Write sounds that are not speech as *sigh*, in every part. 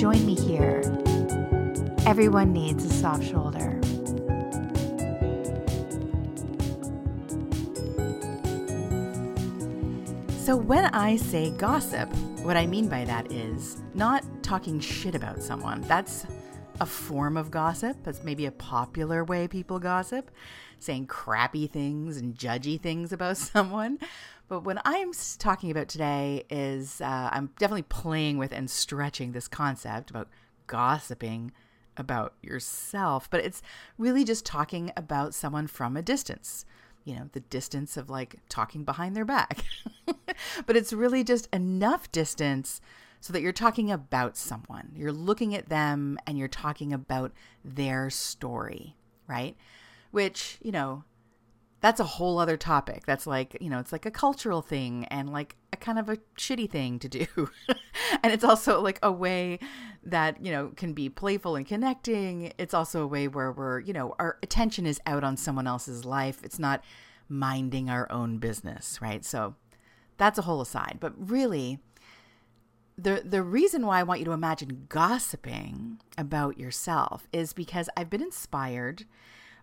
Join me here. Everyone needs a soft shoulder. So, when I say gossip, what I mean by that is not talking shit about someone. That's a form of gossip. That's maybe a popular way people gossip, saying crappy things and judgy things about *laughs* someone. But what I'm talking about today is uh, I'm definitely playing with and stretching this concept about gossiping about yourself, but it's really just talking about someone from a distance. You know, the distance of like talking behind their back. *laughs* but it's really just enough distance so that you're talking about someone. You're looking at them and you're talking about their story, right? Which, you know, that's a whole other topic. That's like, you know, it's like a cultural thing and like a kind of a shitty thing to do. *laughs* and it's also like a way that, you know, can be playful and connecting. It's also a way where we're, you know, our attention is out on someone else's life. It's not minding our own business, right? So that's a whole aside. But really, the the reason why I want you to imagine gossiping about yourself is because I've been inspired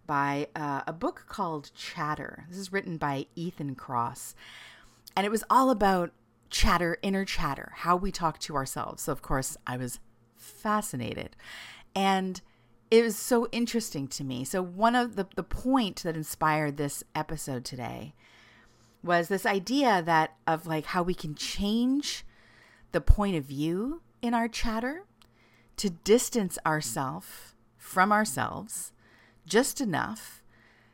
by uh, a book called Chatter. This is written by Ethan Kross. and it was all about chatter, inner chatter, how we talk to ourselves. So of course, I was fascinated, and it was so interesting to me. So one of the the point that inspired this episode today was this idea that of like how we can change the point of view in our chatter to distance ourselves from ourselves just enough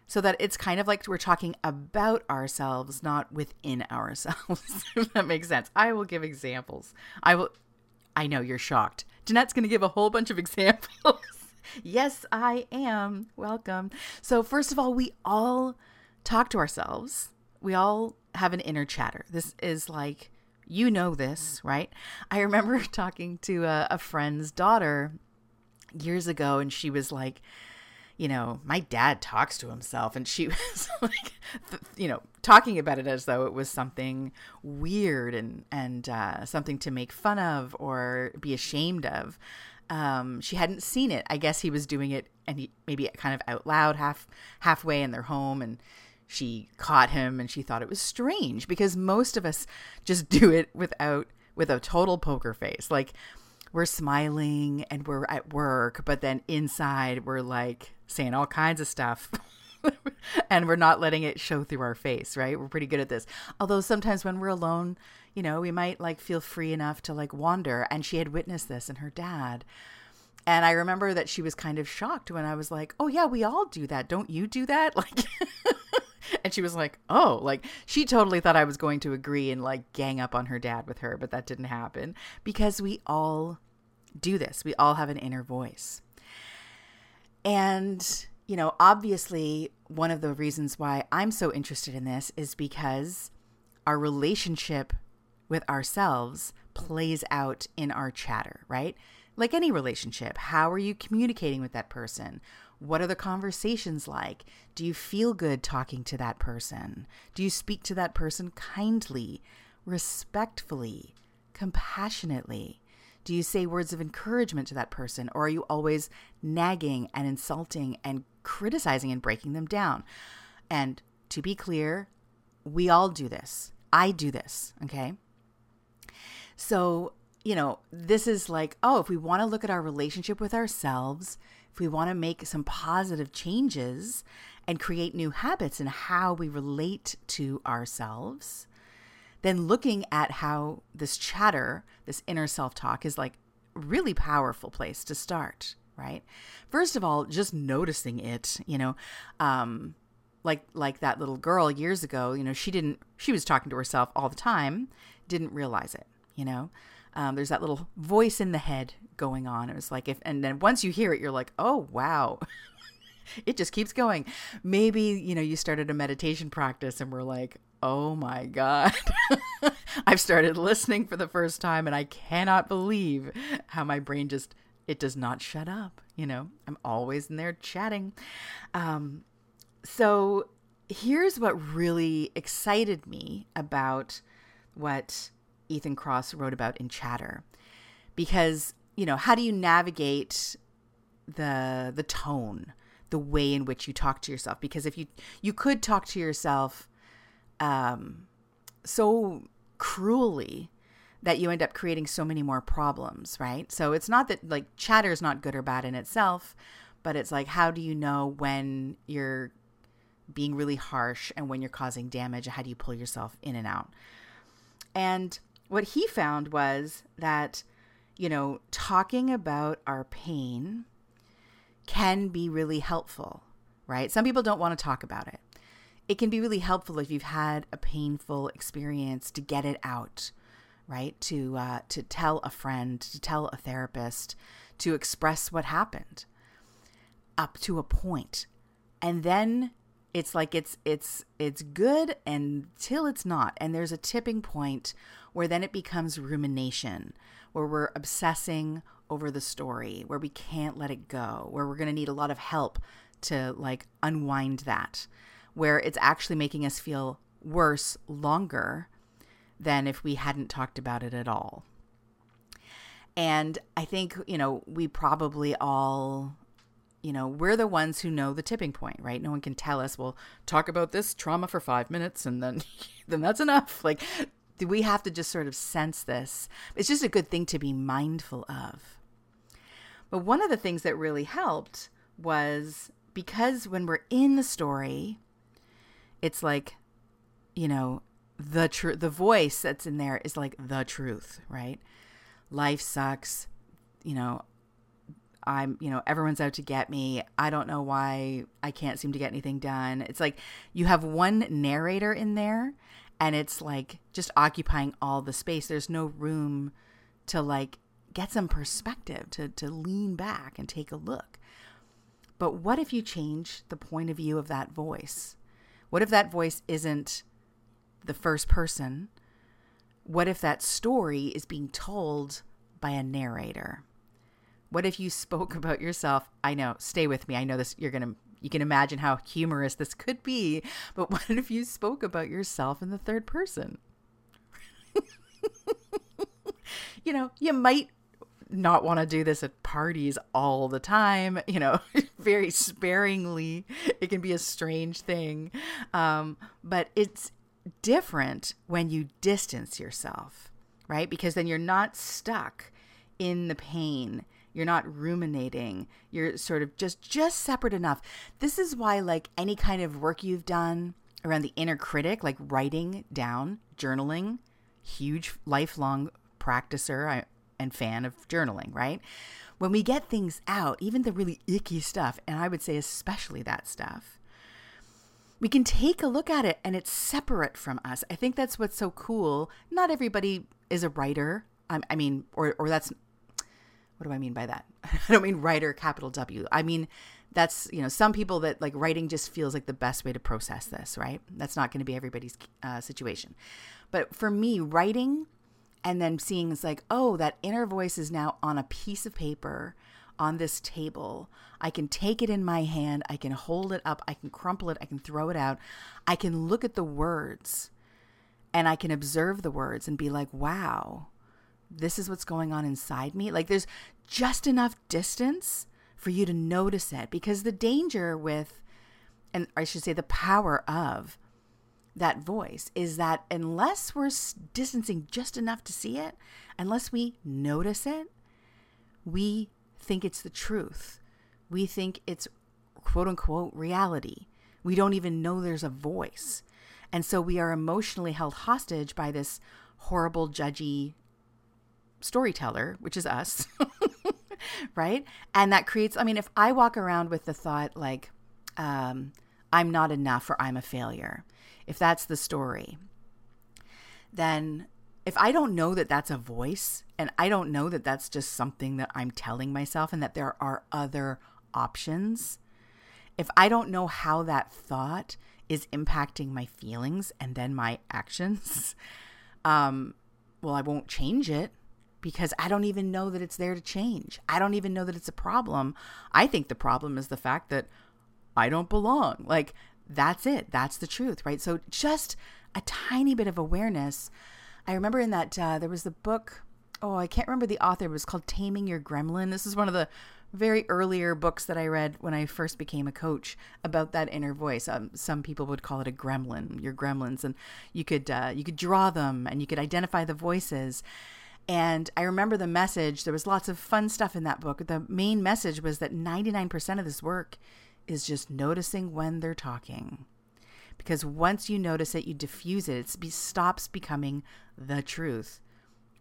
so that it's kind of like we're talking about ourselves, not within *laughs* ourselves. if that makes sense. I will give examples. I will. I know you're shocked. Danette's going to give a whole bunch of *laughs* examples. yes, I am. Welcome. So, first of all, we all talk to ourselves. We all have an inner chatter. This is like you know this, right? I remember *laughs* talking to a, a friend's daughter years ago, and she was like, you know, my dad talks to himself. And she *laughs* was like, you know, talking about it as though it was something weird and, and uh, something to make fun of or be ashamed of. Um, she hadn't seen it. I guess he was doing it and he maybe kind of out loud half halfway in their home and she caught him and she thought it was strange because most of us just do it without with a total poker face. Like we're smiling and we're at work, but then inside we're like saying all kinds of stuff. *laughs* and we're not letting it show through our face, right? We're pretty good at this. Although sometimes when we're alone, you know, we might like feel free enough to like wander. And she had witnessed this in her dad. And I remember that she was kind of shocked when I was like, "Oh yeah, we all do that. Don't you do that?" *laughs* Like and she was like, "Oh, like she totally thought I was going to agree and like gang up on her dad with her, but that didn't happen because we all do this. We all have an inner voice." And, you know, obviously one of the reasons why I'm so interested in this is because our relationship with ourselves plays out in our chatter, right? Like any relationship, how are you communicating with that person? What are the conversations like? Do you feel good talking to that person? Do you speak to that person kindly, respectfully, compassionately? Do you say words of encouragement to that person, or are you always nagging and insulting and criticizing and breaking them down? And to be clear, we all do this. I do this, okay? So, you know, this is like, oh, if we want to look at our relationship with ourselves, if we want to make some positive changes and create new habits in how we relate to ourselves, then looking at how this chatter, this inner self talk, is like really powerful place to start, right? First of all, just noticing it, you know, um, like like that little girl years ago, you know, she didn't she was talking to herself all the time, didn't realize it, you know. Um, there's that little voice in the head going on. It was like if and then once you hear it, you're like, oh wow. *laughs* it just keeps going. Maybe, you know, you started a meditation practice and we're like, oh my God. *laughs* I've started listening for the first time and I cannot believe how my brain just it does not shut up. You know, I'm always in there chatting. Um, so here's what really excited me about what Ethan Kross wrote about in Chatter. Because, you know, how do you navigate the the tone, the way in which you talk to yourself? Because if you you could talk to yourself um so cruelly that you end up creating so many more problems, right? So it's not that like chatter is not good or bad in itself, but it's like how do you know when you're being really harsh and when you're causing damage? How do you pull yourself in and out? And what he found was that, you know, talking about our pain can be really helpful, right? Some people don't want to talk about it. It can be really helpful if you've had a painful experience to get it out, right? To uh, to tell a friend, to tell a therapist, to express what happened, up to a point, and then it's like it's it's it's good until it's not. And there's a tipping point where then it becomes rumination where we're obsessing over the story where we can't let it go where we're going to need a lot of help to like unwind that where it's actually making us feel worse longer than if we hadn't talked about it at all. And i think you know we probably all you know, we're the ones who know the tipping point, right? No one can tell us, well, talk about this trauma for five minutes and then *laughs* then that's enough. Like we have to just sort of sense this. It's just a good thing to be mindful of. But one of the things that really helped was because when we're in the story, it's like, you know, the truth, the voice that's in there is like the truth, right? Life sucks. You know, I'm, you know, everyone's out to get me. I don't know why I can't seem to get anything done. It's like you have one narrator in there and it's like just occupying all the space. There's no room to like get some perspective, to to lean back and take a look. But what if you change the point of view of that voice? What if that voice isn't the first person? What if that story is being told by a narrator? What if you spoke *laughs* about yourself? I know, stay with me. I know this, you're going to, you can imagine how humorous this could be, but *laughs* what if you spoke about yourself in the third person? *laughs* you know, you might not want to do this at parties all the time, you know, very sparingly. It can be a strange thing. Um, but it's different when you distance yourself, right? Because then you're not stuck in the pain you're not ruminating. You're sort of just just separate enough. This is why like any kind of work you've done around the inner critic like writing down journaling huge lifelong practicer and fan of journaling right? When we get things out even the really icky stuff and i would say especially that stuff we can take a look at it and it's separate from us. I think that's what's so cool. Not everybody is a writer. I mean, or, or that's what do I mean by that? *laughs* I don't mean writer capital W. I mean that's you know some people that like writing just feels like the best way to process this, right? That's not going to be everybody's uh, situation, but for me, writing and then seeing is like, oh, that inner voice is now on a piece of paper on this table. I can take it in my hand. I can hold it up. I can crumple it. I can throw it out. I can look at the words and I can observe the words and be like, wow, this is what's going on inside me. Like there's just enough distance for you to notice it because the danger with, and I should say the power of that voice is that unless we're distancing just enough to see it, unless we notice it, we think it's the truth. We think it's quote unquote reality. We don't even know there's a voice. And so we are emotionally held hostage by this horrible, judgy storyteller, which is us, *laughs* right? And that creates, I mean, if I walk around with the thought like, um, I'm not enough or I'm a failure, if that's the story, then if I don't know that that's a voice and I don't know that that's just something that I'm telling myself and that there are other options, if I don't know how that thought is impacting my feelings and then my actions, *laughs* um, well, I won't change it because I don't even know that it's there to change. I don't even know that it's a problem. I think the problem is the fact that I don't belong. Like, that's it. That's the truth, right? So, just a tiny bit of awareness. I remember in that, uh, there was the book, oh, I can't remember the author, it was called Taming Your Gremlin. This is one of the very earlier books that I read when I first became a coach about that inner voice. Um, some people would call it a gremlin, your gremlins, and you could uh, you could draw them and you could identify the voices. And I remember the message. There was lots of fun stuff in that book. The main message was that 99% of this work is just noticing when they're talking. Because once you notice it, you diffuse it. It be, stops becoming the truth,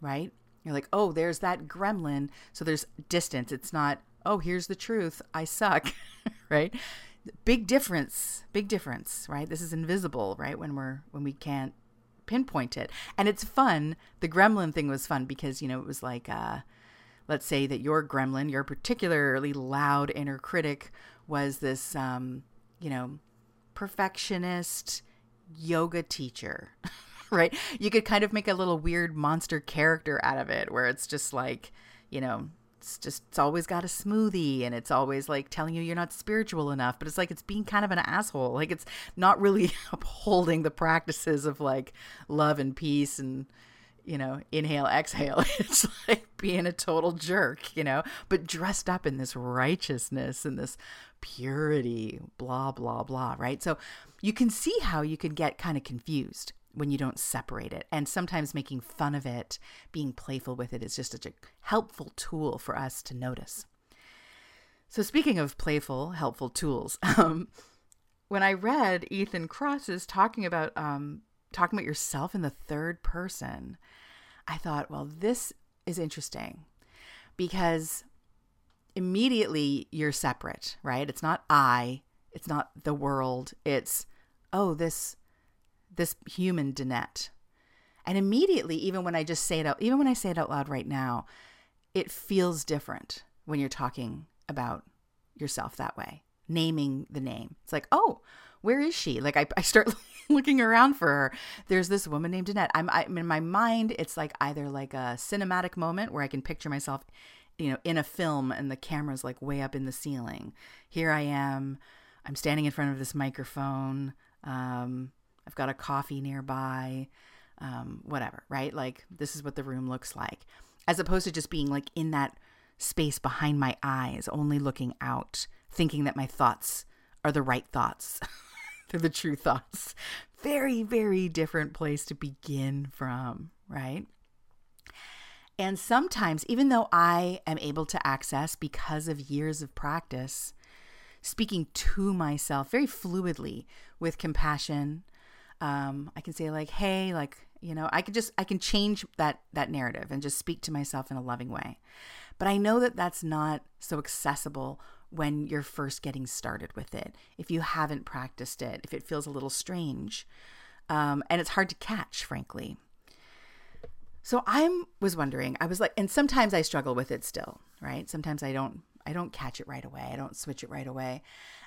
right? You're like, oh, there's that gremlin. So there's distance. It's not, oh, here's the truth. I suck, *laughs* right? Big difference. Big difference, right? This is invisible, right? When we're when we can't pinpoint it. And it's fun. The gremlin thing was fun because, you know, it was like uh let's say that your gremlin, your particularly loud inner critic was this um, you know, perfectionist yoga teacher. *laughs* right? You could kind of make a little weird monster character out of it where it's just like, you know, it's just it's always got a smoothie and it's always like telling you you're not spiritual enough but it's like it's being kind of an asshole. Like it's not really *laughs* upholding the practices of like love and peace and you know inhale exhale. *laughs* It's like being a total jerk you know but dressed up in this righteousness and this purity blah blah blah right? So you can see how you can get kind of confused when you don't separate it. And sometimes making fun of it, being playful with it, is just such a helpful tool for us to notice. So, speaking of playful, helpful tools, *laughs* um, when I read Ethan Kross's talking about um, talking about yourself in the third person, I thought, well, this is interesting because immediately you're separate, right? It's not I, it's not the world, it's oh, this this human Danette. And immediately, even when I just say it out, even when I say it out loud right now, it feels different when you're talking about yourself that way, naming the name. It's like, oh, where is she? Like I, I start *laughs* looking around for her. There's this woman named Danette. I'm, I'm in my mind. It's like either like a cinematic moment where I can picture myself, you know, in a film and the camera's like way up in the ceiling. Here I am. I'm standing in front of this microphone. Um, I've got a coffee nearby, um, whatever, right? Like, this is what the room looks like, as opposed to just being like in that space behind my eyes, only looking out, thinking that my thoughts are the right thoughts. *laughs* They're the true thoughts. Very, very different place to begin from, right? And sometimes, even though I am able to access because of years of practice, speaking to myself very fluidly with compassion, um, I can say like, hey, like, you know, I can just, I can change that, that narrative and just speak to myself in a loving way. But I know that that's not so accessible when you're first getting started with it. If you haven't practiced it, if it feels a little strange, um, and it's hard to catch, frankly. So I was wondering, I was like, and sometimes I struggle with it still, right? Sometimes I don't, I don't catch it right away. I don't switch it right away.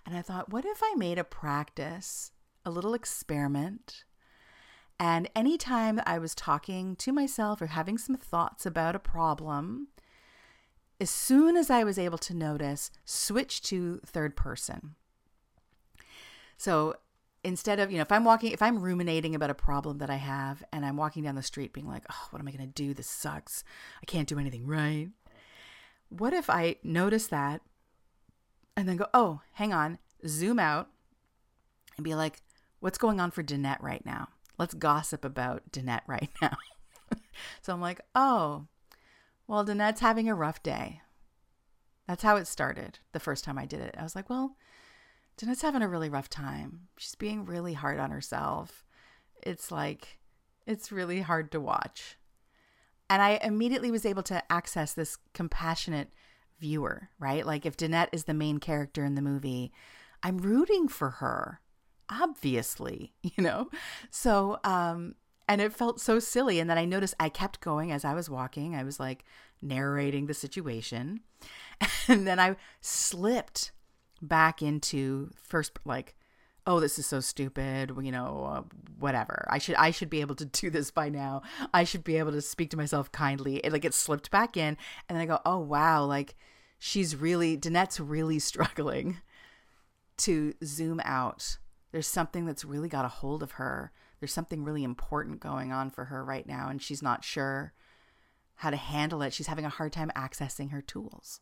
And I thought, what if I made a practice a little experiment. And anytime I was talking to myself or having some thoughts about a problem, as soon as I was able to notice, switch to third person. So instead of, you know, if I'm walking, if I'm ruminating about a problem that I have and I'm walking down the street being like, oh, what am I going to do? This sucks. I can't do anything right. What if I notice that and then go, oh, hang on, zoom out and be like, what's going on for Danette right now? Let's gossip about Danette right *laughs* now. so I'm like, oh, well, Danette's having a rough day. That's how it started the first time I did it. I was like, well, Danette's having a really rough time. She's being really hard on herself. It's like, it's really hard to watch. And I immediately was able to access this compassionate viewer, right? Like if Danette is the main character in the movie, I'm rooting for her obviously, *laughs* you know? So, um, and it felt so silly. And then I noticed I kept going as I was walking. I was like narrating the situation. *laughs* And then I slipped back into first, like, oh this is so stupid you know uh, whatever i should i should be able to do this by now i should be able to speak to myself kindly it like it slipped back in and then i go oh wow like she's really danette's really *laughs* struggling to zoom out there's something that's really got a hold of her there's something really important going on for her right now and she's not sure how to handle it she's having a hard time accessing her tools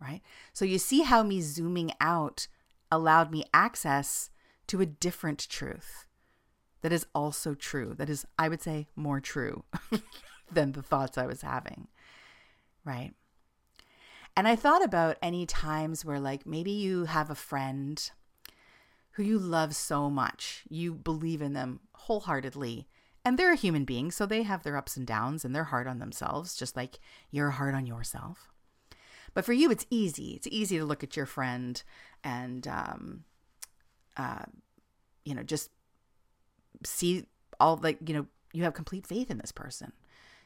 right so you see how me zooming out allowed me access to a different truth that is also true, that is, I would say, more true *laughs* than the thoughts I was having. Right. And I thought about any times where, like, maybe you have a friend who you love so much, you believe in them wholeheartedly, and they're a human being, so they have their ups and downs and they're hard on themselves, just like you're hard on yourself. But for you, it's easy. It's easy to look at your friend and, um, uh, you know, just see all like, you know, you have complete faith in this person.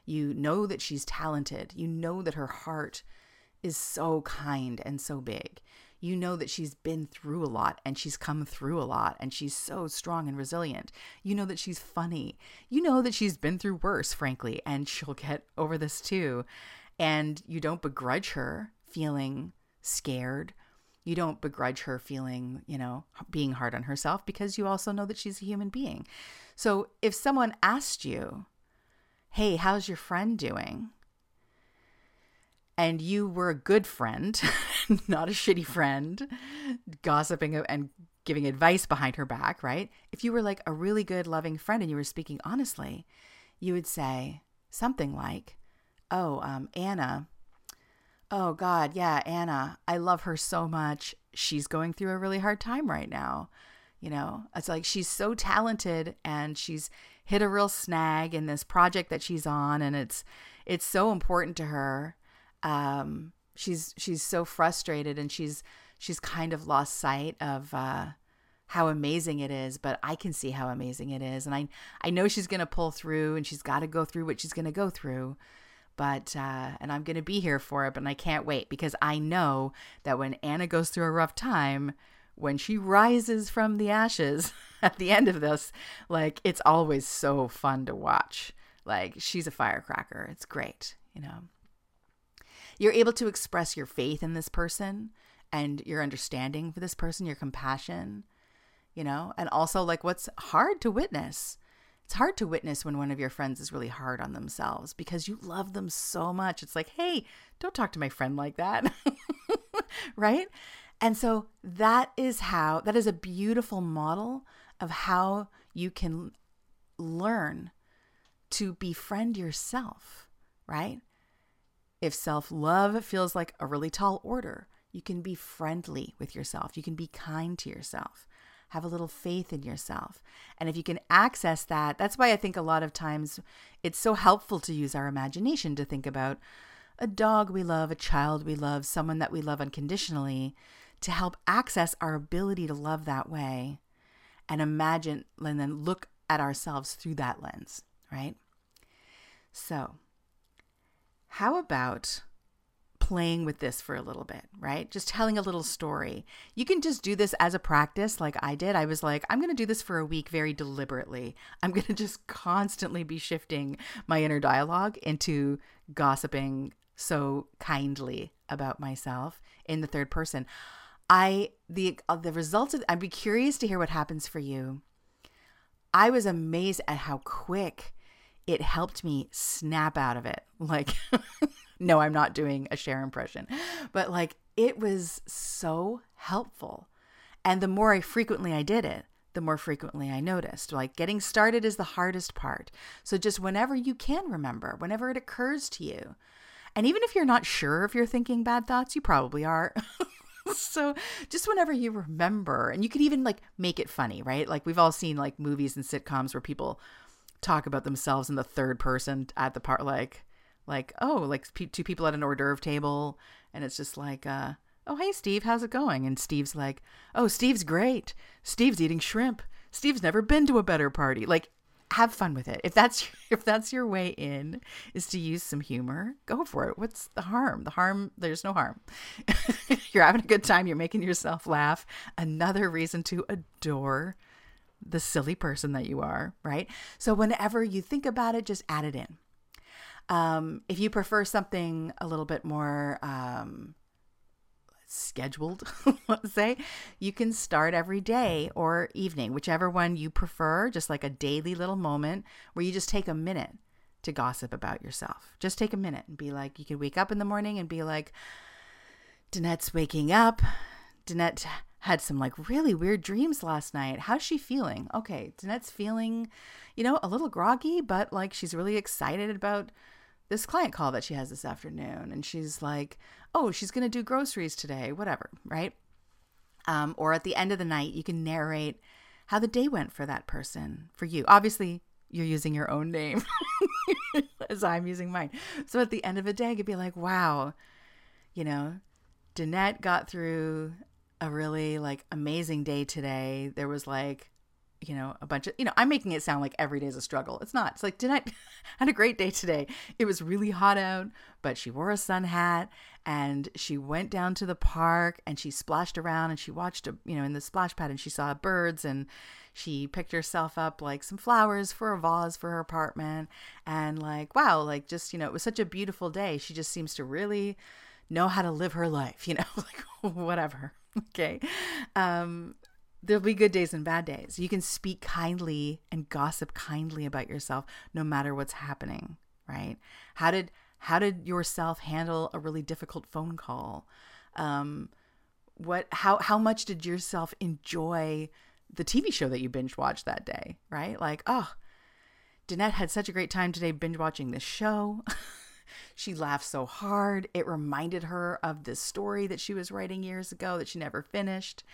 You know that she's talented. You know that her heart is so kind and so big. You know that she's been through a lot and she's come through a lot and she's so strong and resilient. You know that she's funny. You know that she's been through worse, frankly, and she'll get over this too. And you don't begrudge her feeling scared you don't begrudge her feeling, you know, being hard on herself because you also know that she's a human being. So if someone asked you, Hey, how's your friend doing? And you were a good friend, *laughs* *laughs* not a shitty friend, gossiping and giving advice behind her back, right? If you were like a really good, loving friend and you were speaking honestly, you would say something like, Oh, um, Anna, Oh, God. Yeah, Anna. I love her so much. She's going through a really hard time right now. You know, it's like she's so talented and she's hit a real snag in this project that she's on and it's it's so important to her. Um she's she's so frustrated and she's she's kind of lost sight of uh how amazing it is, but I can see how amazing it is and I I know she's going to pull through and she's got to go through what she's going to go through but uh, and I'm going to be here for it. But I can't wait because I know that when Anna goes through a rough time, when she rises from the ashes *laughs* at the end of this, like it's always so fun to watch. Like she's a firecracker. It's great, you know. You're able to express your faith in this person and your understanding for this person, your compassion, you know, and also like what's hard to witness it's hard to witness when one of your friends is really hard on themselves because you love them so much. It's like, hey, don't talk to my friend like that. *laughs* right? And so that is how, that is a beautiful model of how you can learn to befriend yourself, right? If self love feels like a really tall order, you can be friendly with yourself. You can be kind to yourself have a little faith in yourself. And if you can access that, that's why I think a lot of times it's so helpful to use our imagination to think about a dog we love, a child we love, someone that we love unconditionally to help access our ability to love that way and imagine and then look at ourselves through that lens, right? So, how about playing with this for a little bit, right? Just telling a little story. You can just do this as a practice, like I did. I was like, I'm going to do this for a week very deliberately. I'm going *laughs* to just constantly be shifting my inner dialogue into gossiping so kindly about myself in the third person. I the uh, the results of I'd be curious to hear what happens for you. I was amazed at how quick it helped me snap out of it. Like *laughs* no, I'm not doing a Cher impression. But like it was so helpful. And the more I frequently I did it, the more frequently I noticed. Like getting started is the hardest part. So just whenever you can remember, whenever it occurs to you, and even if you're not sure if you're thinking bad thoughts, you probably are. *laughs* so just whenever you remember, and you could even like make it funny, right? Like we've all seen like movies and sitcoms where people talk about themselves in the third person at the part, like like oh like two people at an hors d'oeuvre table and it's just like uh Oh, hey, Steve, how's it going? And Steve's like, Oh, Steve's great. Steve's eating shrimp. Steve's never been to a better party. Like, have fun with it. If that's *laughs* if that's your way in is to use some humor, go for it. What's the harm? The harm there's no harm. *laughs* you're having a good time, you're making yourself laugh. Another reason to adore the silly person that you are, right? So whenever you think about it, just add it in. Um, if you prefer something a little bit more um, scheduled, *laughs* let's say, you can start every day or evening, whichever one you prefer, just like a daily little moment where you just take a minute to gossip about yourself. Just take a minute and be like, you can wake up in the morning and be like, Danette's waking up. Danette had some like really weird dreams last night. How's she feeling? Okay, Danette's feeling, you know, a little groggy, but like she's really excited about this client call that she has this afternoon. And she's like, oh, she's going to do groceries today, whatever, right? Um, or at the end of the night, you can narrate how the day went for that person, for you. Obviously, you're using your own name *laughs* as I'm using mine. So at the end of the day, I could be like, wow, you know, Danette got through a really like amazing day today. There was like you know, a bunch of, you know, I'm making it sound like every day is a struggle. It's not. It's like, did I *laughs* had a great day today. It was really hot out, but she wore a sun hat and she went down to the park and she splashed around and she watched, a, you know, in the splash pad and she saw birds and she picked herself up like some flowers for a vase for her apartment. And like, wow, like just, you know, it was such a beautiful day. She just seems to really know how to live her life, you know, *laughs* like whatever. *laughs* Okay. Um, there'll be good days and bad days. You can speak kindly and gossip kindly about yourself no matter what's happening, right? How did how did yourself handle a really difficult phone call? Um, what how how much did yourself enjoy the TV show that you binge watched that day, right? Like, oh, Danette had such a great time today binge watching this show. *laughs* she laughed so hard. It reminded her of this story that she was writing years ago that she never finished.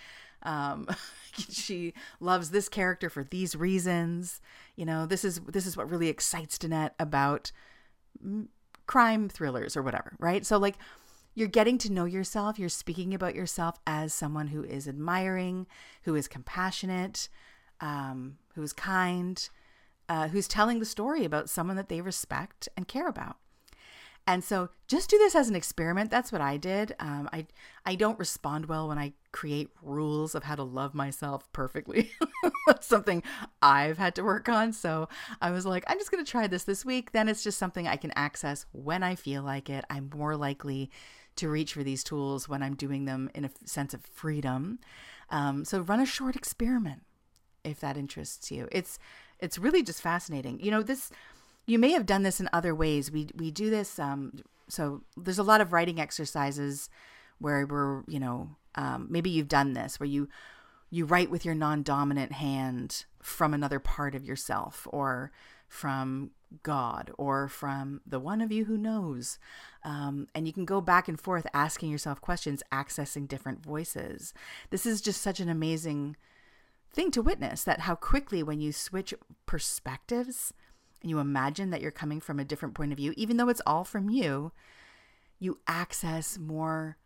Um, *laughs* she loves this character for these reasons. You know, this is this is what really excites Danette about crime thrillers or whatever, right? So like you're getting to know yourself, you're speaking about yourself as someone who is admiring, who is compassionate, um, who is kind, uh, who's telling the story about someone that they respect and care about. And so just do this as an experiment. That's what I did. Um, I I don't respond well when I create rules of how to love myself perfectly. *laughs* That's something I've had to work on. So I was like, I'm just going to try this this week. Then it's just something I can access when I feel like it. I'm more likely to reach for these tools when I'm doing them in a sense of freedom. Um, so run a short experiment if that interests you. It's it's really just fascinating. You know this you may have done this in other ways. We we do this. Um, so there's a lot of writing exercises where we're you know um, maybe you've done this where you you write with your non-dominant hand from another part of yourself or from God or from the one of you who knows. Um, and you can go back and forth asking yourself questions, accessing different voices. This is just such an amazing thing to witness that how quickly, when you switch perspectives, and you imagine that you're coming from a different point of view, even though it's all from you, you access more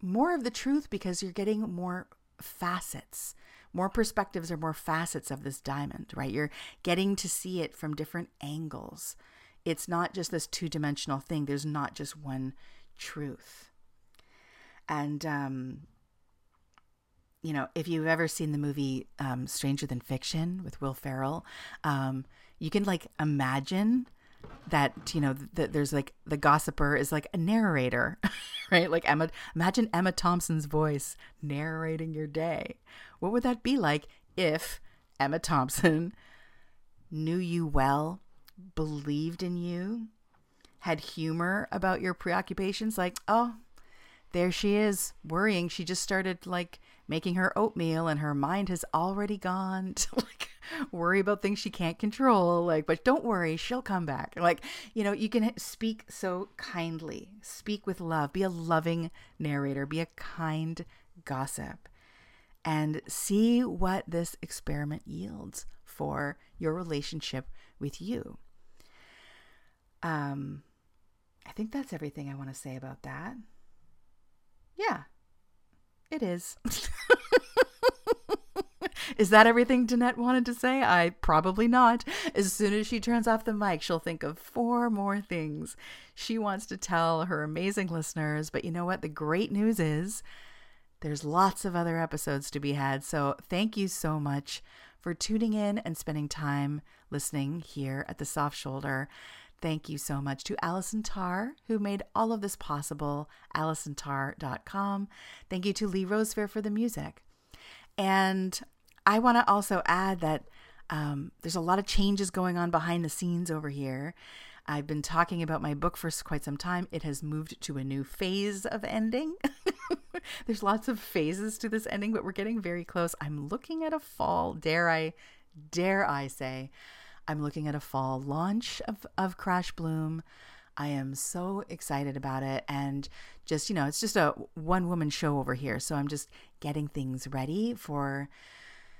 more of the truth because you're getting more facets, more perspectives or more facets of this diamond, right? You're getting to see it from different angles. It's not just this two-dimensional thing. There's not just one truth. And um you know, if you've ever seen the movie um, Stranger Than Fiction with Will Ferrell, um, you can like imagine that you know that there's like the gossiper is like a narrator *laughs* right? Like emma imagine emma thompson's voice narrating your day. What would that be like if emma thompson knew you well believed in you had humor about your preoccupations? Like oh there she is worrying. She just started like making her oatmeal and her mind has already gone *laughs* to like worry about things she can't control like but don't worry she'll come back. Like you know you can speak so kindly speak with love be a loving narrator be a kind gossip and see what this experiment yields for your relationship with you. Um i think that's everything i want to say about that. Yeah it is. *laughs* Is that everything Danette wanted to say? I probably not. As soon as she turns off the mic, she'll think of four more things she wants to tell her amazing listeners. But you know what? The great news is there's lots of other episodes to be had. So thank you so much for tuning in and spending time listening here at the Soft Shoulder. Thank you so much to Allison Tarr, who made all of this possible, allisontarr.com. Thank you to Lee Rosefair for the music. And I want to also add that um, there's a lot of changes going on behind the scenes over here. I've been talking about my book for quite some time. It has moved to a new phase of ending. *laughs* there's lots of phases to this ending, but we're getting very close. I'm looking at a fall, dare I, dare I say, I'm looking at a fall launch of, of Crash Bloom. I am so excited about it. And just, you know, it's just a one woman show over here. So I'm just getting things ready for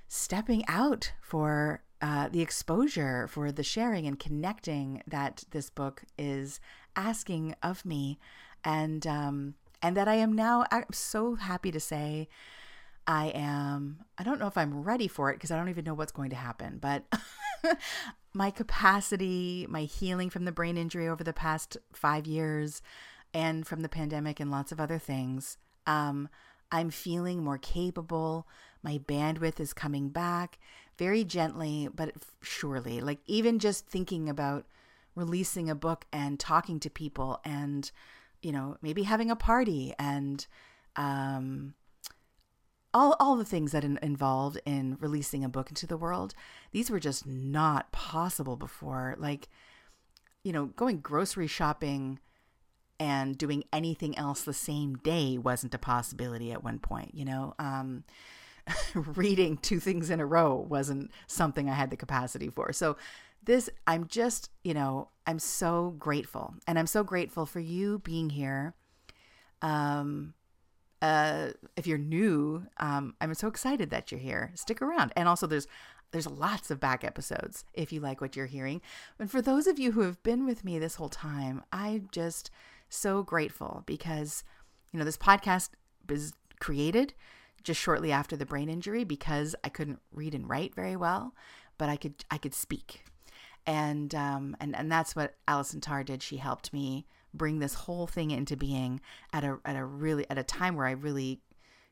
stepping out for uh, the exposure, for the sharing and connecting that this book is asking of me. And, um, and that I am now I'm so happy to say I am, I don't know if I'm ready for it because I don't even know what's going to happen, but *laughs* my capacity, my healing from the brain injury over the past five years and from the pandemic and lots of other things, um, I'm feeling more capable. My bandwidth is coming back very gently, but surely. Like, even just thinking about releasing a book and talking to people and, you know, maybe having a party and, um, all, all the things that in, involved in releasing a book into the world, these were just not possible before. Like, you know, going grocery shopping and doing anything else the same day wasn't a possibility at one point, you know. Um, *laughs* reading two things in a row wasn't something I had the capacity for. So, this, I'm just, you know, I'm so grateful. And I'm so grateful for you being here. Um, uh, if you're new, um, I'm so excited that you're here. Stick around. And also, there's there's lots of back episodes if you like what you're hearing. And for those of you who have been with me this whole time, I'm just so grateful because you know this podcast was created just shortly after the brain injury because I couldn't read and write very well, but I could I could speak. And um, and and that's what Allison Tarr did. She helped me bring this whole thing into being at a at a really at a time where I really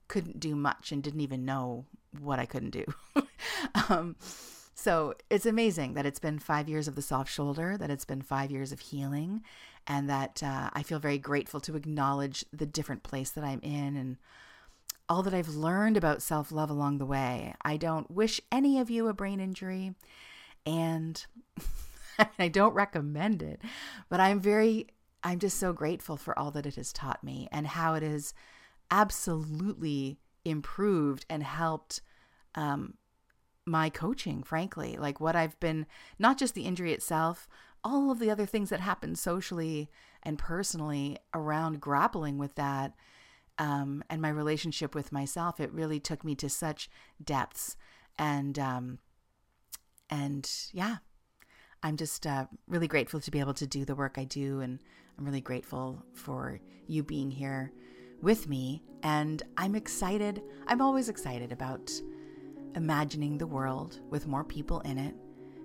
couldn't do much and didn't even know what I couldn't do. *laughs* um, so it's amazing that it's been five years of the soft shoulder, that it's been five years of healing, and that uh, I feel very grateful to acknowledge the different place that I'm in and all that I've learned about self love along the way. I don't wish any of you a brain injury, and *laughs* I don't recommend it, but I'm very I'm just so grateful for all that it has taught me and how it has absolutely improved and helped um, my coaching, frankly. Like what I've been, not just the injury itself, all of the other things that happen socially and personally around grappling with that um, and my relationship with myself. It really took me to such depths. And, um, and yeah, I'm just uh, really grateful to be able to do the work I do. And I'm really grateful for you being here with me. And I'm excited. I'm always excited about imagining the world with more people in it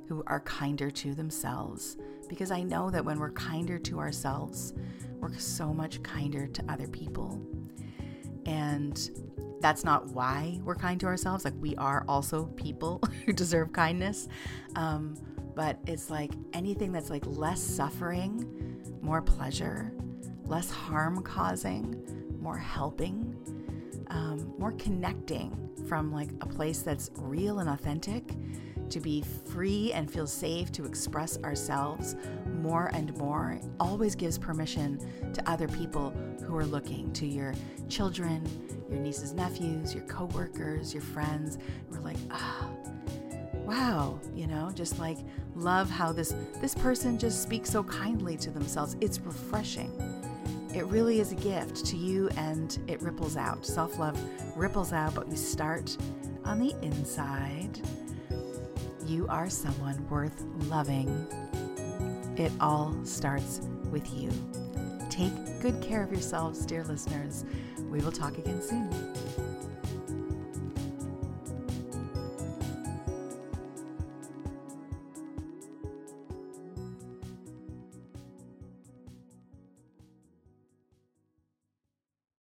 who are kinder to themselves. Because I know that when we're kinder to ourselves, we're so much kinder to other people. And that's not why we're kind to ourselves. Like, we are also people *laughs* who deserve kindness. Um, but it's like anything that's like less suffering, more pleasure, less harm causing, more helping, um, more connecting from like a place that's real and authentic to be free and feel safe to express ourselves more and more always gives permission to other people who are looking to your children, your nieces, nephews, your coworkers, your friends. We're like, ah, wow, you know, just like love how this this person just speaks so kindly to themselves. It's refreshing. It really is a gift to you and it ripples out. Self-love ripples out, but we start on the inside. You are someone worth loving. It all starts with you. Take good care of yourselves, dear listeners. We will talk again soon.